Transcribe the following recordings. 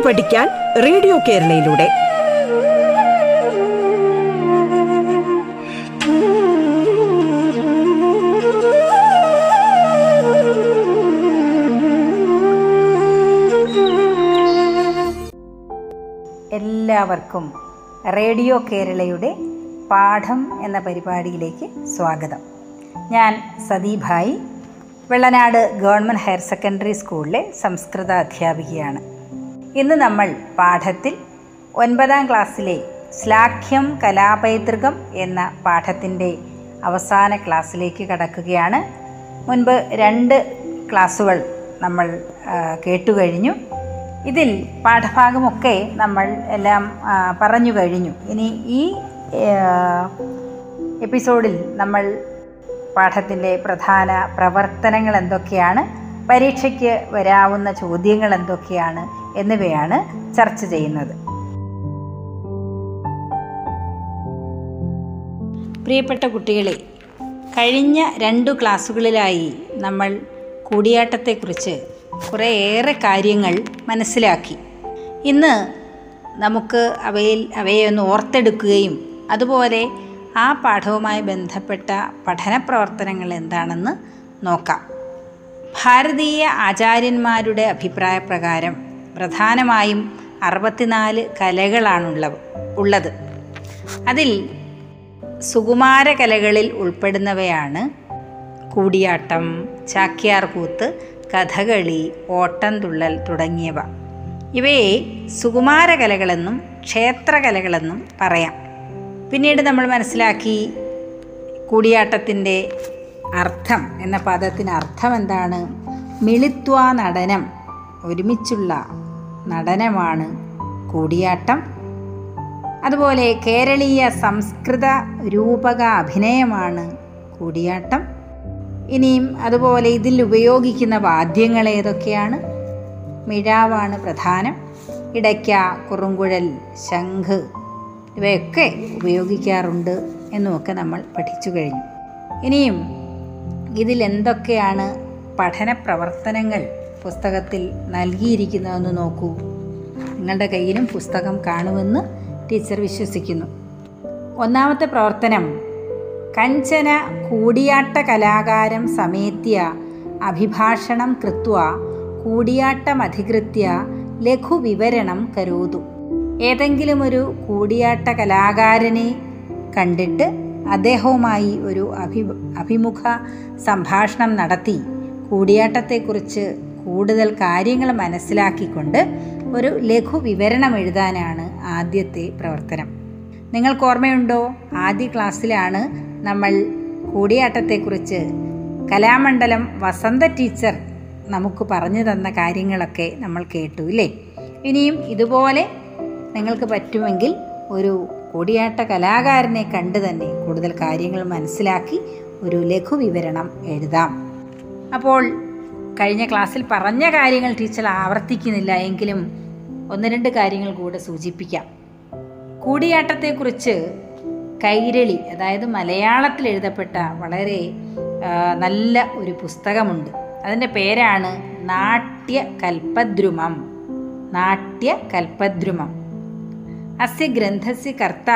പാട്ടു പഠിക്കാൻ റേഡിയോ കേരളയിലൂടെ. എല്ലാവർക്കും റേഡിയോ കേരളയുടെ പാഠം എന്ന പരിപാടിയിലേക്ക് സ്വാഗതം. ഞാൻ Sathibhai. Vellanad government higher secondary സ്കൂളിലെ സംസ്കൃത അധ്യാപികയാണ്. ഇന്ന് നമ്മൾ പാഠത്തിൽ ഒൻപതാം ക്ലാസ്സിലെ ശ്ലാഘ്യം കലാപൈതൃകം എന്ന പാഠത്തിന്റെ അവസാന ക്ലാസ്സിലേക്ക് കടക്കുകയാണ്. മുൻപ് രണ്ട് ക്ലാസ്സുകൾ നമ്മൾ കേട്ടു കേട്ടുകഴിഞ്ഞു ഇതിൽ പാഠഭാഗമൊക്കെ നമ്മൾ എല്ലാം പറഞ്ഞു കഴിഞ്ഞു. ഇനി ഈ എപ്പിസോഡിൽ നമ്മൾ പാഠത്തിന്റെ പ്രധാന പ്രവർത്തനങ്ങൾ എന്തൊക്കെയാണ് പരീക്ഷയ്ക്ക് വരാവുന്ന ചോദ്യങ്ങൾ എന്തൊക്കെയാണ് എന്നിവയാണ് ചർച്ച ചെയ്യുന്നത്. പ്രിയപ്പെട്ട കുട്ടികളെ കഴിഞ്ഞ രണ്ടു ക്ലാസ്സുകളിലായി നമ്മൾ കൂടിയാട്ടത്തെക്കുറിച്ച് കുറേയേറെ കാര്യങ്ങൾ മനസ്സിലാക്കി. ഇന്ന് നമുക്ക് അവയിൽ അവയെ ഒന്ന് ഓർത്തെടുക്കുകയും അതുപോലെ ആ പാഠവുമായി ബന്ധപ്പെട്ട പഠന പ്രവർത്തനങ്ങൾ എന്താണെന്ന് നോക്കാം. ഭാരതീയ ആചാര്യന്മാരുടെ അഭിപ്രായപ്രകാരം പ്രധാനമായും അറുപത്തിനാല് കലകളാണുള്ള ഉള്ളത്. അതിൽ സുകുമാര കലകളിൽ ഉൾപ്പെടുന്നവയാണ് കൂടിയാട്ടം ചാക്യാർകൂത്ത് കഥകളി ഓട്ടംതുള്ളൽ തുടങ്ങിയവ. ഇവയെ സുകുമാര കലകളെന്നും ക്ഷേത്രകലകളെന്നും പറയാം. പിന്നീട് നമ്മൾ മനസ്സിലാക്കി കൂടിയാട്ടത്തിന്റെ അർത്ഥം എന്ന പദത്തിന് അർത്ഥം എന്താണ്? മിളിത്വാ നടനം ഒരുമിച്ചുള്ള നടനമാണ്. കൂടിയാട്ടം. അതുപോലെ കേരളീയ സംസ്കൃത രൂപക അഭിനയമാണ് കൂടിയാട്ടം. ഇനിയും അതുപോലെ ഇതിൽ ഉപയോഗിക്കുന്ന വാദ്യങ്ങൾ ഏതൊക്കെയാണ്? മിഴാവാണ് പ്രധാനം. ഇടയ്ക്ക കുറുങ്കുഴൽ ശംഖ് ഇവയൊക്കെ ഉപയോഗിക്കാറുണ്ട് എന്നുമൊക്കെ നമ്മൾ പഠിച്ചു കഴിഞ്ഞു. ഇനിയും ഇതിൽ എന്തൊക്കെയാണ് പഠന പ്രവർത്തനങ്ങൾ പുസ്തകത്തിൽ നൽകിയിരിക്കുന്നതെന്ന് നോക്കൂ. നിങ്ങളുടെ കയ്യിലും പുസ്തകം കാണുമെന്ന് ടീച്ചർ വിശ്വസിക്കുന്നു. ഒന്നാമത്തെ പ്രവർത്തനം കഞ്ചന കൂടിയാട്ട കലാകാരം സമേത്യ അഭിഭാഷണം കൃത്വ കൂടിയാട്ടമധികൃത്യ ലഘുവിവരണം കരോതു. ഏതെങ്കിലും ഒരു കൂടിയാട്ട കലാകാരനെ കണ്ടിട്ട് അദ്ദേഹവുമായി ഒരു അഭി അഭിമുഖ സംഭാഷണം നടത്തി കൂടിയാട്ടത്തെക്കുറിച്ച് കൂടുതൽ കാര്യങ്ങൾ മനസ്സിലാക്കിക്കൊണ്ട് ഒരു ലഘു വിവരണം എഴുതാനാണ് ആദ്യത്തെ പ്രവർത്തനം. നിങ്ങൾക്ക് ഓർമ്മയുണ്ടോ? ആദ്യ ക്ലാസ്സിലാണ് നമ്മൾ കൂടിയാട്ടത്തെക്കുറിച്ച് കലാമണ്ഡലം വസന്ത ടീച്ചർ നമുക്ക് പറഞ്ഞു തന്ന കാര്യങ്ങളൊക്കെ നമ്മൾ കേട്ടു ഇല്ലേ? ഇനിയും ഇതുപോലെ നിങ്ങൾക്ക് പറ്റുമെങ്കിൽ ഒരു കൂടിയാട്ട കലാകാരനെ കണ്ട് തന്നെ കൂടുതൽ കാര്യങ്ങൾ മനസ്സിലാക്കി ഒരു ലഘു വിവരണം എഴുതാം. അപ്പോൾ കഴിഞ്ഞ ക്ലാസ്സിൽ പറഞ്ഞ കാര്യങ്ങൾ ടീച്ചർ ആവർത്തിക്കുന്നില്ല എങ്കിലും ഒന്ന് രണ്ട് കാര്യങ്ങൾ കൂടെ സൂചിപ്പിക്കാം. കൂടിയാട്ടത്തെക്കുറിച്ച് കൈരളി അതായത് മലയാളത്തിൽ എഴുതപ്പെട്ട വളരെ നല്ല ഒരു പുസ്തകമുണ്ട്. അതിന്റെ പേരാണ് നാട്യ കൽപ്പദ്രുമം നാട്യ കൽപ്പദ്രുമം അസ്യ ഗ്രന്ഥസ്യ കർത്ത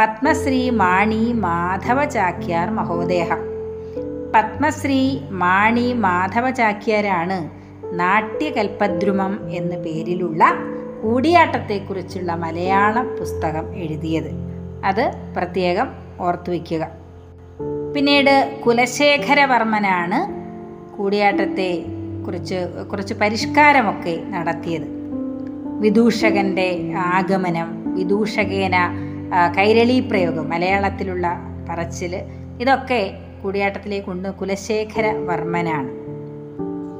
പത്മശ്രീ മാണി മാധവ ചാക്യാർ മഹോദയ. പത്മശ്രീ മാണി മാധവ ചാക്യാരാണ് നാട്യകൽപ്പദ്രുമം എന്ന പേരിലുള്ള കൂടിയാട്ടത്തെക്കുറിച്ചുള്ള മലയാള പുസ്തകം എഴുതിയത്. അത് പ്രത്യേകം ഓർത്തു ഓർത്തുവയ്ക്കുക പിന്നീട് കുലശേഖരവർമ്മനാണ് കൂടിയാട്ടത്തെ കുറിച്ച് കുറച്ച് പരിഷ്കാരമൊക്കെ നടത്തിയത്. വിദൂഷകന്റെ ആഗമനം വിദൂഷകേന കൈരളി പ്രയോഗം മലയാളത്തിലുള്ള പറച്ചിൽ ഇതൊക്കെ കൂടിയാട്ടത്തിലേക്ക് കൊണ്ട് കുലശേഖര വർമ്മനാണ്.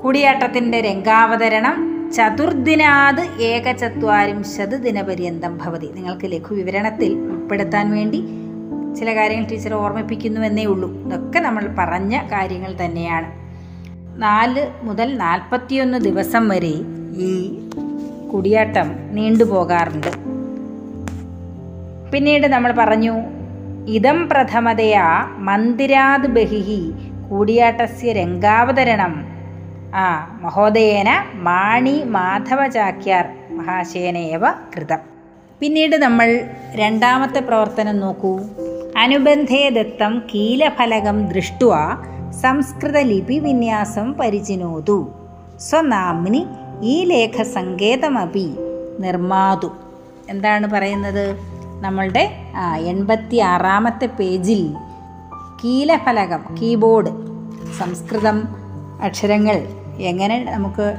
കൂടിയാട്ടത്തിന്റെ രംഗാവതരണം ചതുർദിനാത് ഏകചത്വാരിംശത് ദിനപര്യന്തം ഭവതി. നിങ്ങൾക്ക് ലഘുവിവരണത്തിൽ ഉൾപ്പെടുത്താൻ വേണ്ടി ചില കാര്യങ്ങൾ ടീച്ചർ ഓർമ്മിപ്പിക്കുന്നുവെന്നേ ഉള്ളൂ. ഇതൊക്കെ നമ്മൾ പറഞ്ഞ കാര്യങ്ങൾ തന്നെയാണ്. നാല് മുതൽ നാൽപ്പത്തിയൊന്ന് ദിവസം വരെ ഈ കുടിയാട്ടം നീണ്ടുപോകാറുണ്ട്. പിന്നീട് നമ്മൾ പറഞ്ഞു ഇതം പ്രഥമതയാ മന്ദിരാത് ബഹിഹി കൂടിയാട്ടസ്യ രംഗാവതരണം. ആ മഹോദയേന മാണി മാധവ ചാക്യാർ മഹാശയനേവ കൃതം. പിന്നീട് നമ്മൾ രണ്ടാമത്തെ പ്രവർത്തനം നോക്കൂ. അനുബന്ധേ ദത്തം കീലഫലകം ദൃഷ്ട്വ സംസ്കൃതലിപി വിന്യാസം പരിചിനോതു. സ്വനാമ്നി ഈ ലേഖസങ്കേതമപി നിർമാതു എന്താണ് പറയുന്നത്? നമ്മളുടെ എൺപത്തി ആറാമത്തെ പേജിൽ കീലഫലകം കീബോർഡ് സംസ്കൃതം അക്ഷരങ്ങൾ എങ്ങനെ നമുക്ക്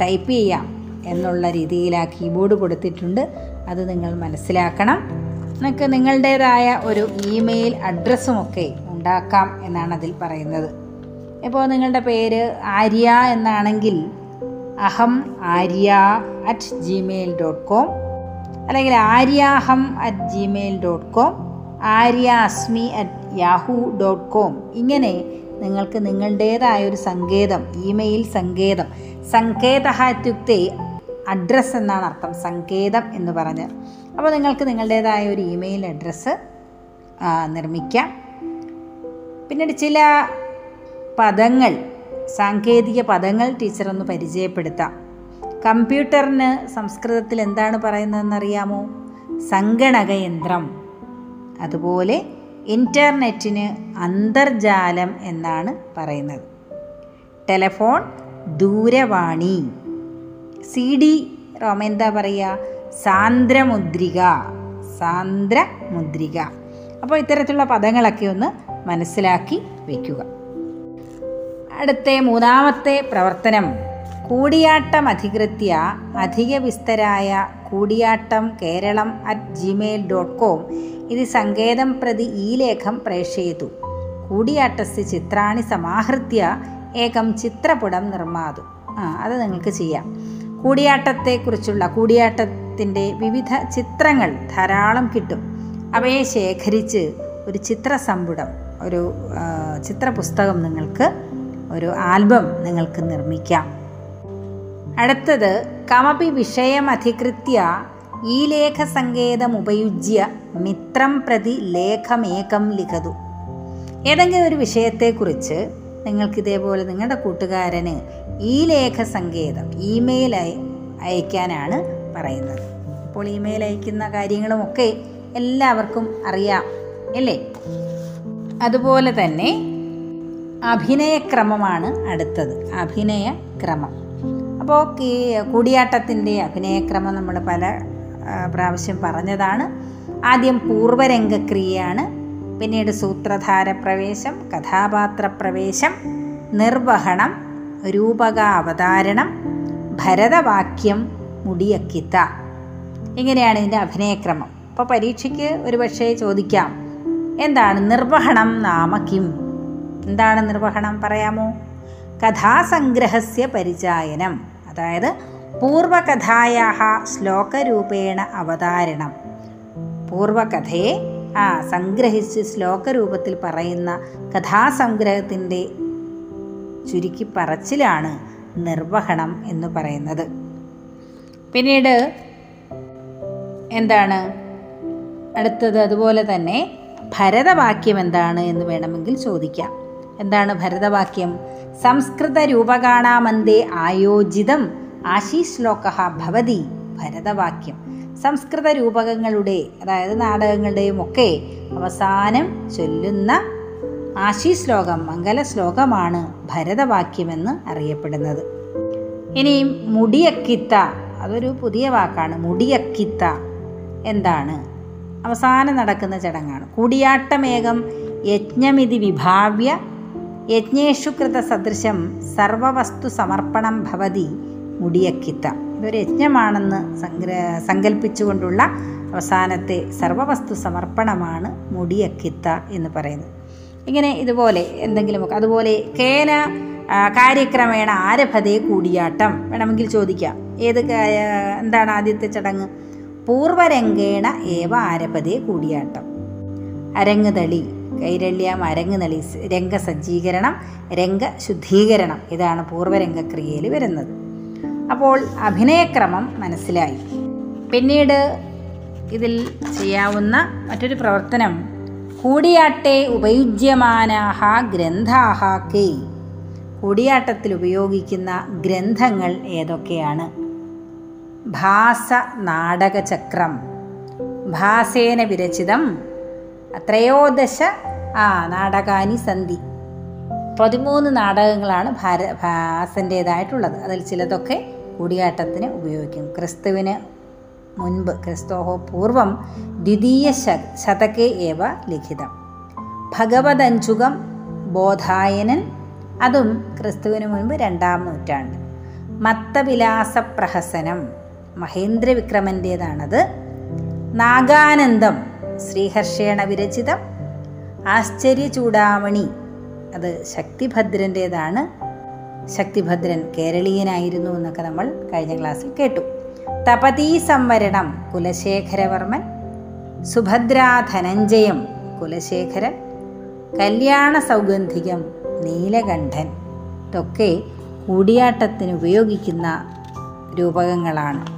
ടൈപ്പ് ചെയ്യാം എന്നുള്ള രീതിയിൽ ആ കീബോർഡ് കൊടുത്തിട്ടുണ്ട്. അത് നിങ്ങൾ മനസ്സിലാക്കണം. നിങ്ങൾക്ക് നിങ്ങളുടേതായ ഒരു ഇമെയിൽ അഡ്രസ്സുമൊക്കെ ഉണ്ടാക്കാം എന്നാണ് അതിൽ പറയുന്നത്. ഇപ്പോൾ നിങ്ങളുടെ പേര് ആര്യ എന്നാണെങ്കിൽ അഹം Arya at Gmail dot com അല്ലെങ്കിൽ ആര്യാഹം at Gmail dot com Arya Azmi at Yahoo dot com ഇങ്ങനെ നിങ്ങൾക്ക് നിങ്ങളുടേതായ ഒരു സങ്കേതം ഇമെയിൽ സങ്കേതം സങ്കേത ഇത്യുക്തെ അഡ്രസ്സ് എന്നാണ് അർത്ഥം സങ്കേതം എന്ന് പറഞ്ഞ്. അപ്പോൾ നിങ്ങൾക്ക് നിങ്ങളുടേതായ ഒരു ഇമെയിൽ അഡ്രസ്സ് നിർമ്മിക്കാം. പിന്നീട് ചില പദങ്ങൾ സാങ്കേതിക പദങ്ങൾ ടീച്ചറൊന്ന് പരിചയപ്പെടുത്താം. കമ്പ്യൂട്ടറിന് സംസ്കൃതത്തിൽ എന്താണ് പറയുന്നതെന്നറിയാമോ? സംഗണകയന്ത്രം. അതുപോലെ ഇന്റർനെറ്റിന് അന്തർജാലം എന്നാണ് പറയുന്നത്. ടെലഫോൺ ദൂരവാണി. സി ഡി റോമ എന്താ പറയുക? സാന്ദ്രമുദ്രിക. സാന്ദ്രമുദ്രിക. അപ്പോൾ ഇത്തരത്തിലുള്ള പദങ്ങളൊക്കെ ഒന്ന് മനസ്സിലാക്കി വയ്ക്കുക അടുത്ത മൂന്നാമത്തെ പ്രവർത്തനം. കൂടിയാട്ടം അധികൃത്യ അധിക വിസ്തരായ Koodiyattam Keralam at Gmail dot com ഇത് സങ്കേതം പ്രതി ഈ ലേഖം പ്രേഷയതു കൂടിയാട്ടസ് ചിത്രാണി സമാഹൃത്യ ഏകം ചിത്രപുടം നിർമ്മാതു. ആ അത് നിങ്ങൾക്ക് ചെയ്യാം. കൂടിയാട്ടത്തെക്കുറിച്ചുള്ള കൂടിയാട്ടത്തിന്റെ വിവിധ ചിത്രങ്ങൾ ധാരാളം കിട്ടും. അവയെ ശേഖരിച്ച് ഒരു ചിത്രസമ്പുടം ഒരു ചിത്രപുസ്തകം നിങ്ങൾക്ക് ഒരു ആൽബം നിങ്ങൾക്ക് നിർമ്മിക്കാം. അടുത്തത് കമപി വിഷയം അധികൃത്യ ഈ ലേഖസങ്കേതം ഉപയുജ്യ മിത്രം പ്രതി ലേഖമേകം ലിഖതു. ഏതെങ്കിലും ഒരു വിഷയത്തെക്കുറിച്ച് നിങ്ങൾക്ക് ഇതേപോലെ നിങ്ങളുടെ കൂട്ടുകാരന് ഈ ലേഖസങ്കേതം ഇമെയിൽ അയ അയക്കാനാണ് പറയുന്നത്. അപ്പോൾ ഇമെയിൽ അയക്കുന്ന കാര്യങ്ങളുമൊക്കെ എല്ലാവർക്കും അറിയാം അല്ലേ? അതുപോലെ തന്നെ അഭിനയക്രമമാണ് അടുത്തത് അഭിനയക്രമം. അപ്പോൾ കൂടിയാട്ടത്തിന്റെ അഭിനയക്രമം നമ്മൾ പല പ്രാവശ്യം പറഞ്ഞതാണ്. ആദ്യം പൂർവരംഗക്രിയയാണ് പിന്നീട് സൂത്രധാര പ്രവേശം കഥാപാത്ര പ്രവേശം നിർവഹണം രൂപക അവതാരണം ഭരതവാക്യം മുടിയക്കിത്ത. ഇങ്ങനെയാണ് ഇതിന്റെ അഭിനയക്രമം. അപ്പോൾ പരീക്ഷയ്ക്ക് ഒരുപക്ഷെ ചോദിക്കാം എന്താണ് നിർവഹണം നാമ കിം? എന്താണ് നിർവഹണം പറയാമോ? കഥാസംഗ്രഹസ്യ പരിചായനം. അതായത് പൂർവകഥായാ ശ്ലോകരൂപേണ അവതാരണം. പൂർവകഥയെ ആ സംഗ്രഹിച്ച് ശ്ലോകരൂപത്തിൽ പറയുന്ന കഥാസംഗ്രഹത്തിന്റെ ചുരുക്കി പറച്ചിലാണ് നിർവഹണം എന്ന് പറയുന്നത്. പിന്നീട് എന്താണ്? അടുത്തത് അതുപോലെ തന്നെ ഭരതവാക്യം എന്താണ് എന്ന് വേണമെങ്കിൽ ചോദിക്കാം. എന്താണ് ഭരതവാക്യം? സംസ്കൃത രൂപകാണാമന്തേ ആയോജിതം? ആശീശ്ലോക ഭവതി ഭരതവാക്യം. സംസ്കൃത രൂപകങ്ങളുടെ അതായത് നാടകങ്ങളുടെയും ഒക്കെ അവസാനം ചൊല്ലുന്ന ആശീശ്ലോകം മംഗല ശ്ലോകമാണ് ഭരതവാക്യമെന്ന് അറിയപ്പെടുന്നത്. ഇനിയും മുടിയക്കിത്ത അതൊരു പുതിയ വാക്കാണ്. മുടിയക്കിത്ത എന്താണ്? അവസാനം നടക്കുന്ന ചടങ്ങാണ്. കൂടിയാട്ടമേകം യജ്ഞമിതി വിഭാവ്യ യജ്ഞേഷു കൃത സദൃശം സർവവസ്തു സമർപ്പണം ഭവതി മുടിയക്കിത്ത. ഇതൊരു യജ്ഞമാണെന്ന് സംഗ്ര സങ്കല്പിച്ചുകൊണ്ടുള്ള അവസാനത്തെ സർവവസ്തു സമർപ്പണമാണ് മുടിയക്കിത്ത എന്ന് പറയുന്നത്. ഇങ്ങനെ ഇതുപോലെ എന്തെങ്കിലുമൊക്കെ അതുപോലെ കേന കാര്യക്രമേണ ആരഭതേ കൂടിയാട്ടം വേണമെങ്കിൽ ചോദിക്കാം. ഏത് എന്താണ് ആദ്യത്തെ ചടങ്ങ്? പൂർവരംഗേണ ഏവ ആരഭതേ കൂടിയാട്ടം. അരങ്ങുതളി. കൈരള്യാം നളി രംഗസജ്ജീകരണം രംഗശുദ്ധീകരണം ഇതാണ് പൂർവരംഗക്രിയയിൽ വരുന്നത്. അപ്പോൾ അഭിനയക്രമം മനസ്സിലായി. പിന്നീട് ഇതിൽ ചെയ്യാവുന്ന മറ്റൊരു പ്രവർത്തനം കൂടിയാട്ടെ ഉപയുജ്യമാനാഹ ഗ്രന്ഥാഹ കെ കൂടിയാട്ടത്തിൽ ഉപയോഗിക്കുന്ന ഗ്രന്ഥങ്ങൾ ഏതൊക്കെയാണ്? ഭാസ നാടകചക്രം ഭാസേന വിരചിതം ത്രയോദശ ആ നാടകാനി സന്ധി. പതിമൂന്ന് നാടകങ്ങളാണ് ഭാര ഭാസന്റേതായിട്ടുള്ളത് അതിൽ ചിലതൊക്കെ കൂടിയാട്ടത്തിന് ഉപയോഗിക്കും. ക്രിസ്തുവിന് മുൻപ് ക്രിസ്തോഹോ പൂർവം ദ്വിതീയ ശതകേ ഏവ ലിഖിതം. ഭഗവതഞ്ചുകം ബോധായനൻ അതും ക്രിസ്തുവിന് മുൻപ് രണ്ടാം നൂറ്റാണ്ട്. മത്തവിലാസ പ്രഹസനം മഹേന്ദ്രവിക്രമന്റേതാണത് നാഗാനന്ദം ശ്രീഹർഷേണ വിരചിതം. ആശ്ചര്യചൂടാമണി അത് ശക്തിഭദ്രന്റേതാണ് ശക്തിഭദ്രൻ കേരളീയനായിരുന്നു എന്നൊക്കെ നമ്മൾ കഴിഞ്ഞ ക്ലാസ്സിൽ കേട്ടു. തപതീ സംവരണം കുലശേഖരവർമ്മൻ. സുഭദ്രാ ധനഞ്ജയം കുലശേഖരൻ. കല്യാണ സൗഗന്ധികം നീലകണ്ഠൻ. ഇതൊക്കെ കൂടിയാട്ടത്തിന് ഉപയോഗിക്കുന്ന രൂപകങ്ങളാണ്.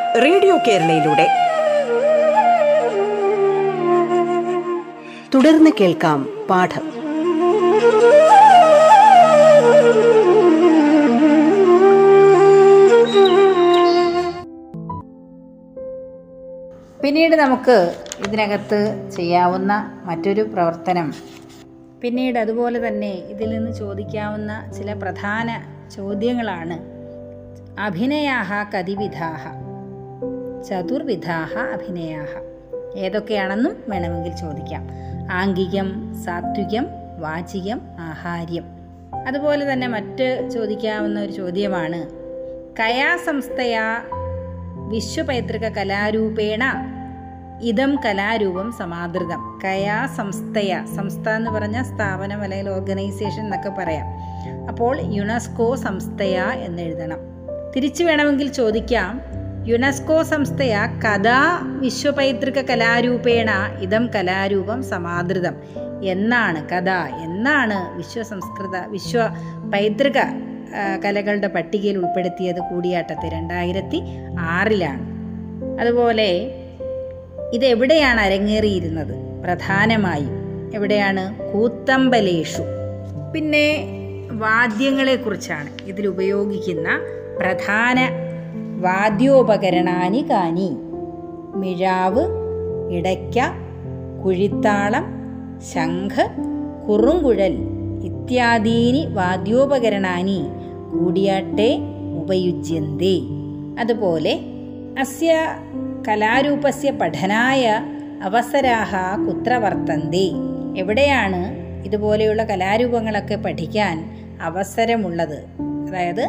റേഡിയോ കേരളയിലൂടെ. തുടർന്ന് കേൾക്കാം പാഠം. പിന്നീട് നമുക്ക് ഇതിനകത്ത് ചെയ്യാവുന്ന മറ്റൊരു പ്രവർത്തനം. പിന്നീട് അതുപോലെ തന്നെ ഇതിൽ നിന്ന് ചോദിക്കാവുന്ന ചില പ്രധാന ചോദ്യങ്ങളാണ്. അഭിനയാഹ കതിവിധാഹ. ചതുർവിധാഹ അഭിനയാഹ. ഏതൊക്കെയാണെന്നും വേണമെങ്കിൽ ചോദിക്കാം. ആംഗികം സാത്വികം വാചികം ആഹാര്യം. അതുപോലെ തന്നെ മറ്റ് ചോദിക്കാവുന്ന ഒരു ചോദ്യമാണ്. കയാസംസ്ഥയാ വിശ്വപൈതൃക കലാരൂപേണ ഇതം കലാരൂപം സമാദൃതം. കയാ സംസ്ഥയ സംസ്ഥ എന്ന് പറഞ്ഞാൽ സ്ഥാപനം അല്ലെങ്കിൽ ഓർഗനൈസേഷൻ എന്നൊക്കെ പറയാം. അപ്പോൾ യുനെസ്കോ സംസ്ഥയ എന്നെഴുതണം. തിരിച്ചു വേണമെങ്കിൽ ചോദിക്കാം. യുനെസ്കോ സംസ്ഥയ കഥാ വിശ്വപൈതൃക കലാരൂപേണ ഇതം കലാരൂപം സമാദൃതം. എന്നാണ് കഥ എന്നാണ് വിശ്വസംസ്കൃത വിശ്വ പൈതൃക കലകളുടെ പട്ടികയിൽ ഉൾപ്പെടുത്തിയത് കൂടിയാട്ടത്തെ രണ്ടായിരത്തി ആറിലാണ്. അതുപോലെ ഇതെവിടെയാണ് അരങ്ങേറിയിരുന്നത്? പ്രധാനമായും എവിടെയാണ്? കൂത്തമ്പലേഷു. പിന്നെ വാദ്യങ്ങളെക്കുറിച്ചാണ് ഇതിൽ ഉപയോഗിക്കുന്ന പ്രധാന വാദ്യോപകരണാനി കാനി. മിഴാവ് ഇടയ്ക്ക കുഴിത്താളം ശംഖ് കുറുങ്കുഴൽ ഇത്യാദീനി വാദ്യോപകരണാനി കൂടിയാട്ടെ ഉപയുജ്യന്തി. അതുപോലെ അസ്യ കലാരൂപസ്യ പഠനായ അവസരാഹ കുത്ര വർത്തന്തി എവിടെയാണ് ഇതുപോലെയുള്ള കലാരൂപങ്ങളൊക്കെ പഠിക്കാൻ അവസരമുള്ളത്? അതായത്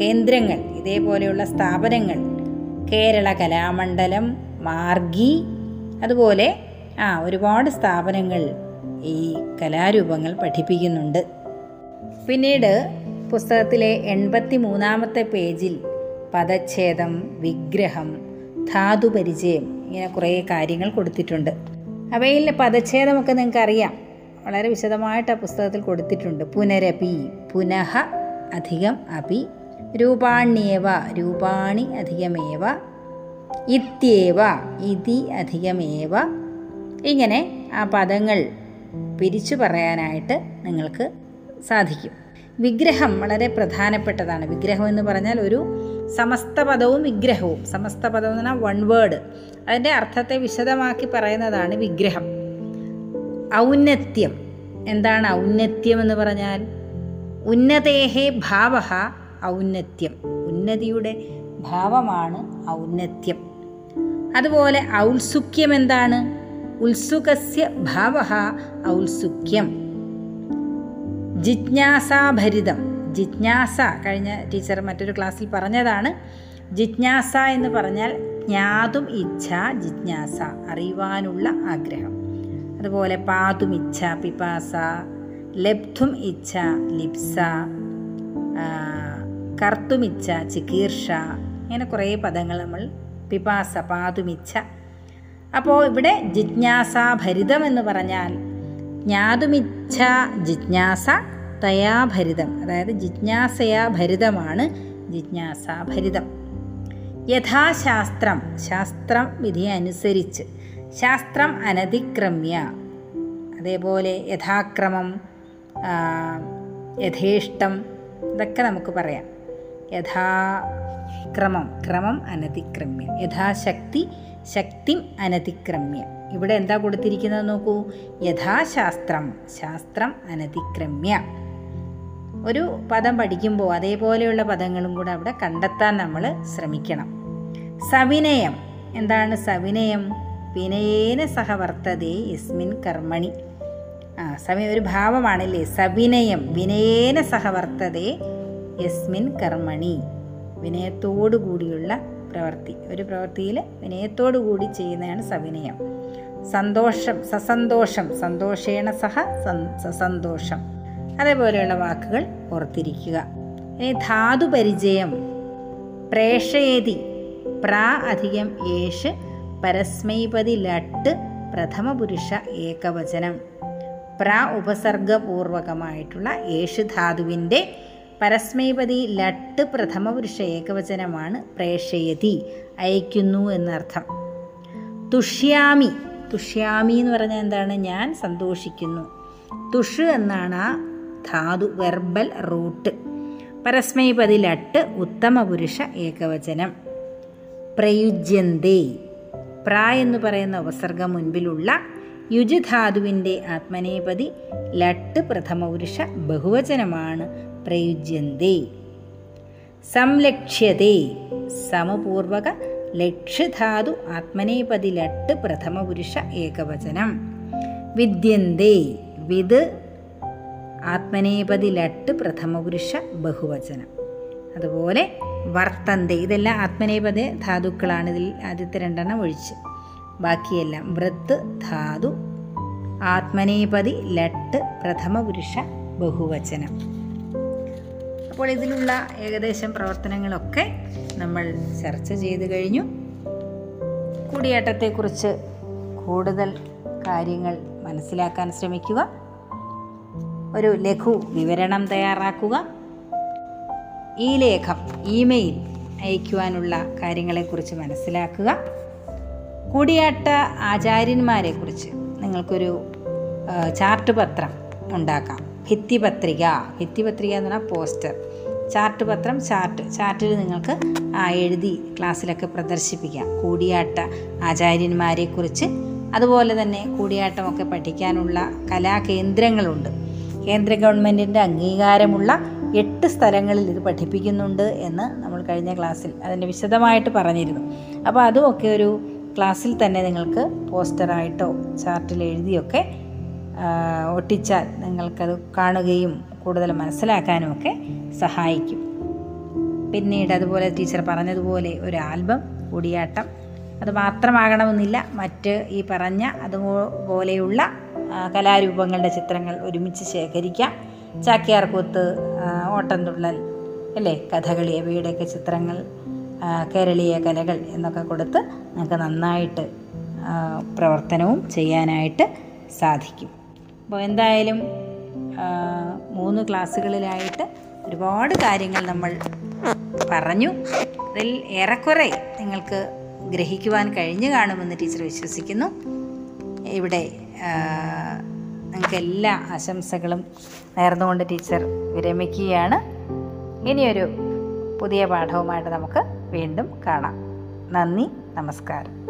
കേന്ദ്രങ്ങൾ ഇതേപോലെയുള്ള സ്ഥാപനങ്ങൾ കേരള കലാമണ്ഡലം മാർഗി അതുപോലെ ആ ഒരുപാട് സ്ഥാപനങ്ങൾ ഈ കലാരൂപങ്ങൾ പഠിപ്പിക്കുന്നുണ്ട്. പിന്നീട് പുസ്തകത്തിലെ എൺപത്തി മൂന്നാമത്തെ പേജിൽ പദച്ഛേദം വിഗ്രഹം ധാതു പരിചയം ഇങ്ങനെ കുറേ കാര്യങ്ങൾ കൊടുത്തിട്ടുണ്ട്. അവയിൽ പദച്ഛേദമൊക്കെ നിങ്ങൾക്ക് അറിയാം വളരെ വിശദമായിട്ട് ആ പുസ്തകത്തിൽ കൊടുത്തിട്ടുണ്ട്. പുനരപി പുനഃ അധികം അപി രൂപാണ്യേവ രൂപാണി അധികമേവ ഇത്യേവ ഇതി അധികമേവ. ഇങ്ങനെ ആ പദങ്ങൾ പിരിച്ചു പറയാനായിട്ട് നിങ്ങൾക്ക് സാധിക്കും. വിഗ്രഹം വളരെ പ്രധാനപ്പെട്ടതാണ്. വിഗ്രഹം എന്ന് പറഞ്ഞാൽ ഒരു സമസ്ത പദവും വിഗ്രഹവും. സമസ്ത പദം എന്ന് പറഞ്ഞാൽ വൺ വേർഡ് അതിന്റെ അർത്ഥത്തെ വിശദമാക്കി പറയുന്നതാണ് വിഗ്രഹം. ഔന്നത്യം. എന്താണ് ഔന്നത്യം എന്ന് പറഞ്ഞാൽ? ഉന്നതേഹേ ഭാവ ഔന്നത്യം. ഉന്നതിയുടെ ഭാവമാണ് ഔന്നത്യം. അതുപോലെ ഔത്സുക്യം എന്താണ്? ഉത്സുകസ്യ ഭാവ ഔത്സുക്യം ജിജ്ഞാസാഭരിതം. ജിജ്ഞാസ കഴിഞ്ഞ ടീച്ചർ മറ്റൊരു ക്ലാസ്സിൽ പറഞ്ഞതാണ്. ജിജ്ഞാസ എന്ന് പറഞ്ഞാൽ ജ്ഞാതും ഇച്ഛ ജിജ്ഞാസ അറിയുവാനുള്ള ആഗ്രഹം. അതുപോലെ പാതും ഇച്ഛ പിപാസ ലബ്ധും ഇച്ഛ ലിപ്സ ആ, കർത്തുമിച്ഛ ചികീർഷ ഇങ്ങനെ കുറേ പദങ്ങൾ നമ്മൾ പിപാസ പാതുമിച്ച. അപ്പോൾ ഇവിടെ ജിജ്ഞാസാഭരിതം എന്ന് പറഞ്ഞാൽ ജ്ഞാതുമിച്ഛ ജിജ്ഞാസ തയാഭരിതം. അതായത് ജിജ്ഞാസയാ ഭരിതമാണ് ജിജ്ഞാസാഭരിതം. യഥാശാസ്ത്രം ശാസ്ത്രം വിധി അനുസരിച്ച് ശാസ്ത്രം അനതിക്രമ്യ അതേപോലെ യഥാക്രമം യഥേഷ്ടം ഇതൊക്കെ നമുക്ക് പറയാം. യഥാക്രമം ക്രമം അനതിക്രമ്യ. യഥാശക്തി ശക്തി അനതിക്രമ്യ. ഇവിടെ എന്താ കൊടുത്തിരിക്കുന്നത് നോക്കൂ? യഥാശാസ്ത്രം ശാസ്ത്രം അനതിക്രമ്യ. ഒരു പദം പഠിക്കുമ്പോൾ അതേപോലെയുള്ള പദങ്ങളും കൂടെ അവിടെ കണ്ടെത്താൻ നമ്മൾ ശ്രമിക്കണം. സവിനയം. എന്താണ് സവിനയം? വിനയേന സഹവർത്തതേ യസ്മിൻ കർമ്മണി. ആ സമയം ഒരു ഭാവമാണല്ലേ? സവിനയം. വിനയേന സഹ വർത്തതേ യസ്മിൻ കർമ്മണി. വിനയത്തോടു കൂടിയുള്ള പ്രവൃത്തി ഒരു പ്രവൃത്തിയിൽ വിനയത്തോടു കൂടി ചെയ്യുന്നതാണ് സവിനയം. സന്തോഷം സസന്തോഷം സന്തോഷേണ സഹ സസന്തോഷം. അതേപോലെയുള്ള വാക്കുകൾ ഓർത്തിരിക്കുക. ഇനി ധാതു പരിചയം. പ്രേഷേതി പ്രാ അധികം ഏഷ് പരസ്മൈപതി ലട്ട് പ്രഥമപുരുഷ ഏകവചനം. പ്ര ഉപസർഗപൂർവകമായിട്ടുള്ള ഏഷ് ധാതുവിന്റെ പരസ്മൈപതി ലട്ട് പ്രഥമപുരുഷ ഏകവചനമാണ് പ്രേഷയതി അയക്കുന്നു എന്നർത്ഥം. തുഷ്യാമി തുഷ്യാമി എന്ന് പറഞ്ഞാൽ എന്താണ്? ഞാൻ സന്തോഷിക്കുന്നു. തുഷ് എന്നാണ് ആ ധാതു വെർബൽ റൂട്ട്. പരസ്മൈപതി ലട്ട് ഉത്തമ പുരുഷ ഏകവചനം. പ്രയുജ്യന്തേ പ്രായ എന്ന് പറയുന്ന ഉപസർഗം മുൻപിലുള്ള യുജധാതുവിന്റെ ആത്മനേപതി ലട്ട് പ്രഥമപുരുഷ ബഹുവചനമാണ്. പ്രയുജ്യന്തേ. സംലക്ഷ്യതേ. സമപൂർവക ലക്ഷ്യധാതു ആത്മനേപതി ലട്ട് പ്രഥമപുരുഷ ഏകവചനം. വിദ്യന്തേ. വിത് ആത്മനേപതി ലട്ട് പ്രഥമപുരുഷ ബഹുവചനം. അതുപോലെ വർത്തന്തെ. ഇതെല്ലാം ആത്മനേപത ധാതുക്കളാണ് ഇതിൽ ആദ്യത്തെ രണ്ടെണ്ണം ഒഴിച്ച്. ബാക്കിയെല്ലാം വൃത്ത് ധാതു ആത്മനേപതി ലട്ട് പ്രഥമപുരുഷ ബഹുവചനം. അപ്പോൾ ഇതിലുള്ള ഏകദേശം പ്രവർത്തനങ്ങളൊക്കെ നമ്മൾ ചർച്ച ചെയ്ത് കഴിഞ്ഞു. കൂടിയാട്ടത്തെക്കുറിച്ച് കൂടുതൽ കാര്യങ്ങൾ മനസ്സിലാക്കാൻ ശ്രമിക്കുക. ഒരു ലഘു വിവരണം തയ്യാറാക്കുക. ഈ ലേഖം ഇമെയിൽ അയക്കുവാനുള്ള കാര്യങ്ങളെക്കുറിച്ച് മനസ്സിലാക്കുക. കൂടിയാട്ട ആചാര്യന്മാരെക്കുറിച്ച് നിങ്ങൾക്കൊരു ചാർട്ട് പത്രം ഉണ്ടാക്കാം. ഭിത്തിപത്രിക. ഭിത്തിപത്രിക എന്ന് പറഞ്ഞാൽ പോസ്റ്റർ. ചാർട്ട് പത്രം ചാർട്ട്. ചാർട്ടിൽ നിങ്ങൾക്ക് എഴുതി ക്ലാസ്സിലൊക്കെ പ്രദർശിപ്പിക്കാം. കൂടിയാട്ട ആചാര്യന്മാരെക്കുറിച്ച്. അതുപോലെ തന്നെ കൂടിയാട്ടമൊക്കെ പഠിക്കാനുള്ള കലാകേന്ദ്രങ്ങളുണ്ട്. കേന്ദ്ര ഗവൺമെന്റിന്റെ അംഗീകാരമുള്ള എട്ട് സ്ഥലങ്ങളിൽ ഇത് പഠിപ്പിക്കുന്നുണ്ട് എന്ന് നമ്മൾ കഴിഞ്ഞ ക്ലാസ്സിൽ അതിന്റെ വിശദമായിട്ട് പറഞ്ഞിരുന്നു. അപ്പോൾ അതുമൊക്കെ ഒരു ക്ലാസ്സിൽ തന്നെ നിങ്ങൾക്ക് പോസ്റ്ററായിട്ടോ ചാർട്ടിൽ എഴുതിയൊക്കെ ഒട്ടിച്ചാൽ നിങ്ങൾക്കത് കാണുകയും കൂടുതൽ മനസ്സിലാക്കാനും ഒക്കെ സഹായിക്കും. പിന്നീട് അതുപോലെ ടീച്ചർ പറഞ്ഞതുപോലെ ഒരു ആൽബം കൂടിയാട്ടം. അത് മാത്രമാകണമെന്നില്ല മറ്റ് ഈ പറഞ്ഞ അതുപോലെയുള്ള കലാരൂപങ്ങളുടെ ചിത്രങ്ങൾ ഒരുമിച്ച് ശേഖരിക്കാം. ചാക്യാർകൂത്ത് ഓട്ടംതുള്ളൽ അല്ലേ? കഥകളി അവയുടെയൊക്കെ ചിത്രങ്ങൾ കേരളീയ കലകൾ എന്നൊക്കെ കൊടുത്ത് നമുക്ക് നന്നായിട്ട് പ്രവർത്തനവും ചെയ്യാനായിട്ട് സാധിക്കും. അപ്പോൾ എന്തായാലും മൂന്ന് ക്ലാസ്സുകളിലായിട്ട് ഒരുപാട് കാര്യങ്ങൾ നമ്മൾ പറഞ്ഞു. അതിൽ ഏറെക്കുറെ നിങ്ങൾക്ക് ഗ്രഹിക്കുവാൻ കഴിഞ്ഞു കാണുമെന്ന് ടീച്ചർ വിശ്വസിക്കുന്നു. ഇവിടെ നിങ്ങൾക്ക് എല്ലാ ആശംസകളും നേർന്നുകൊണ്ട് ടീച്ചർ വിരമിക്കുകയാണ്. ഇനിയൊരു പുതിയ പാഠവുമായിട്ട് നമുക്ക് വീണ്ടും കാണാം. നന്ദി നമസ്കാരം.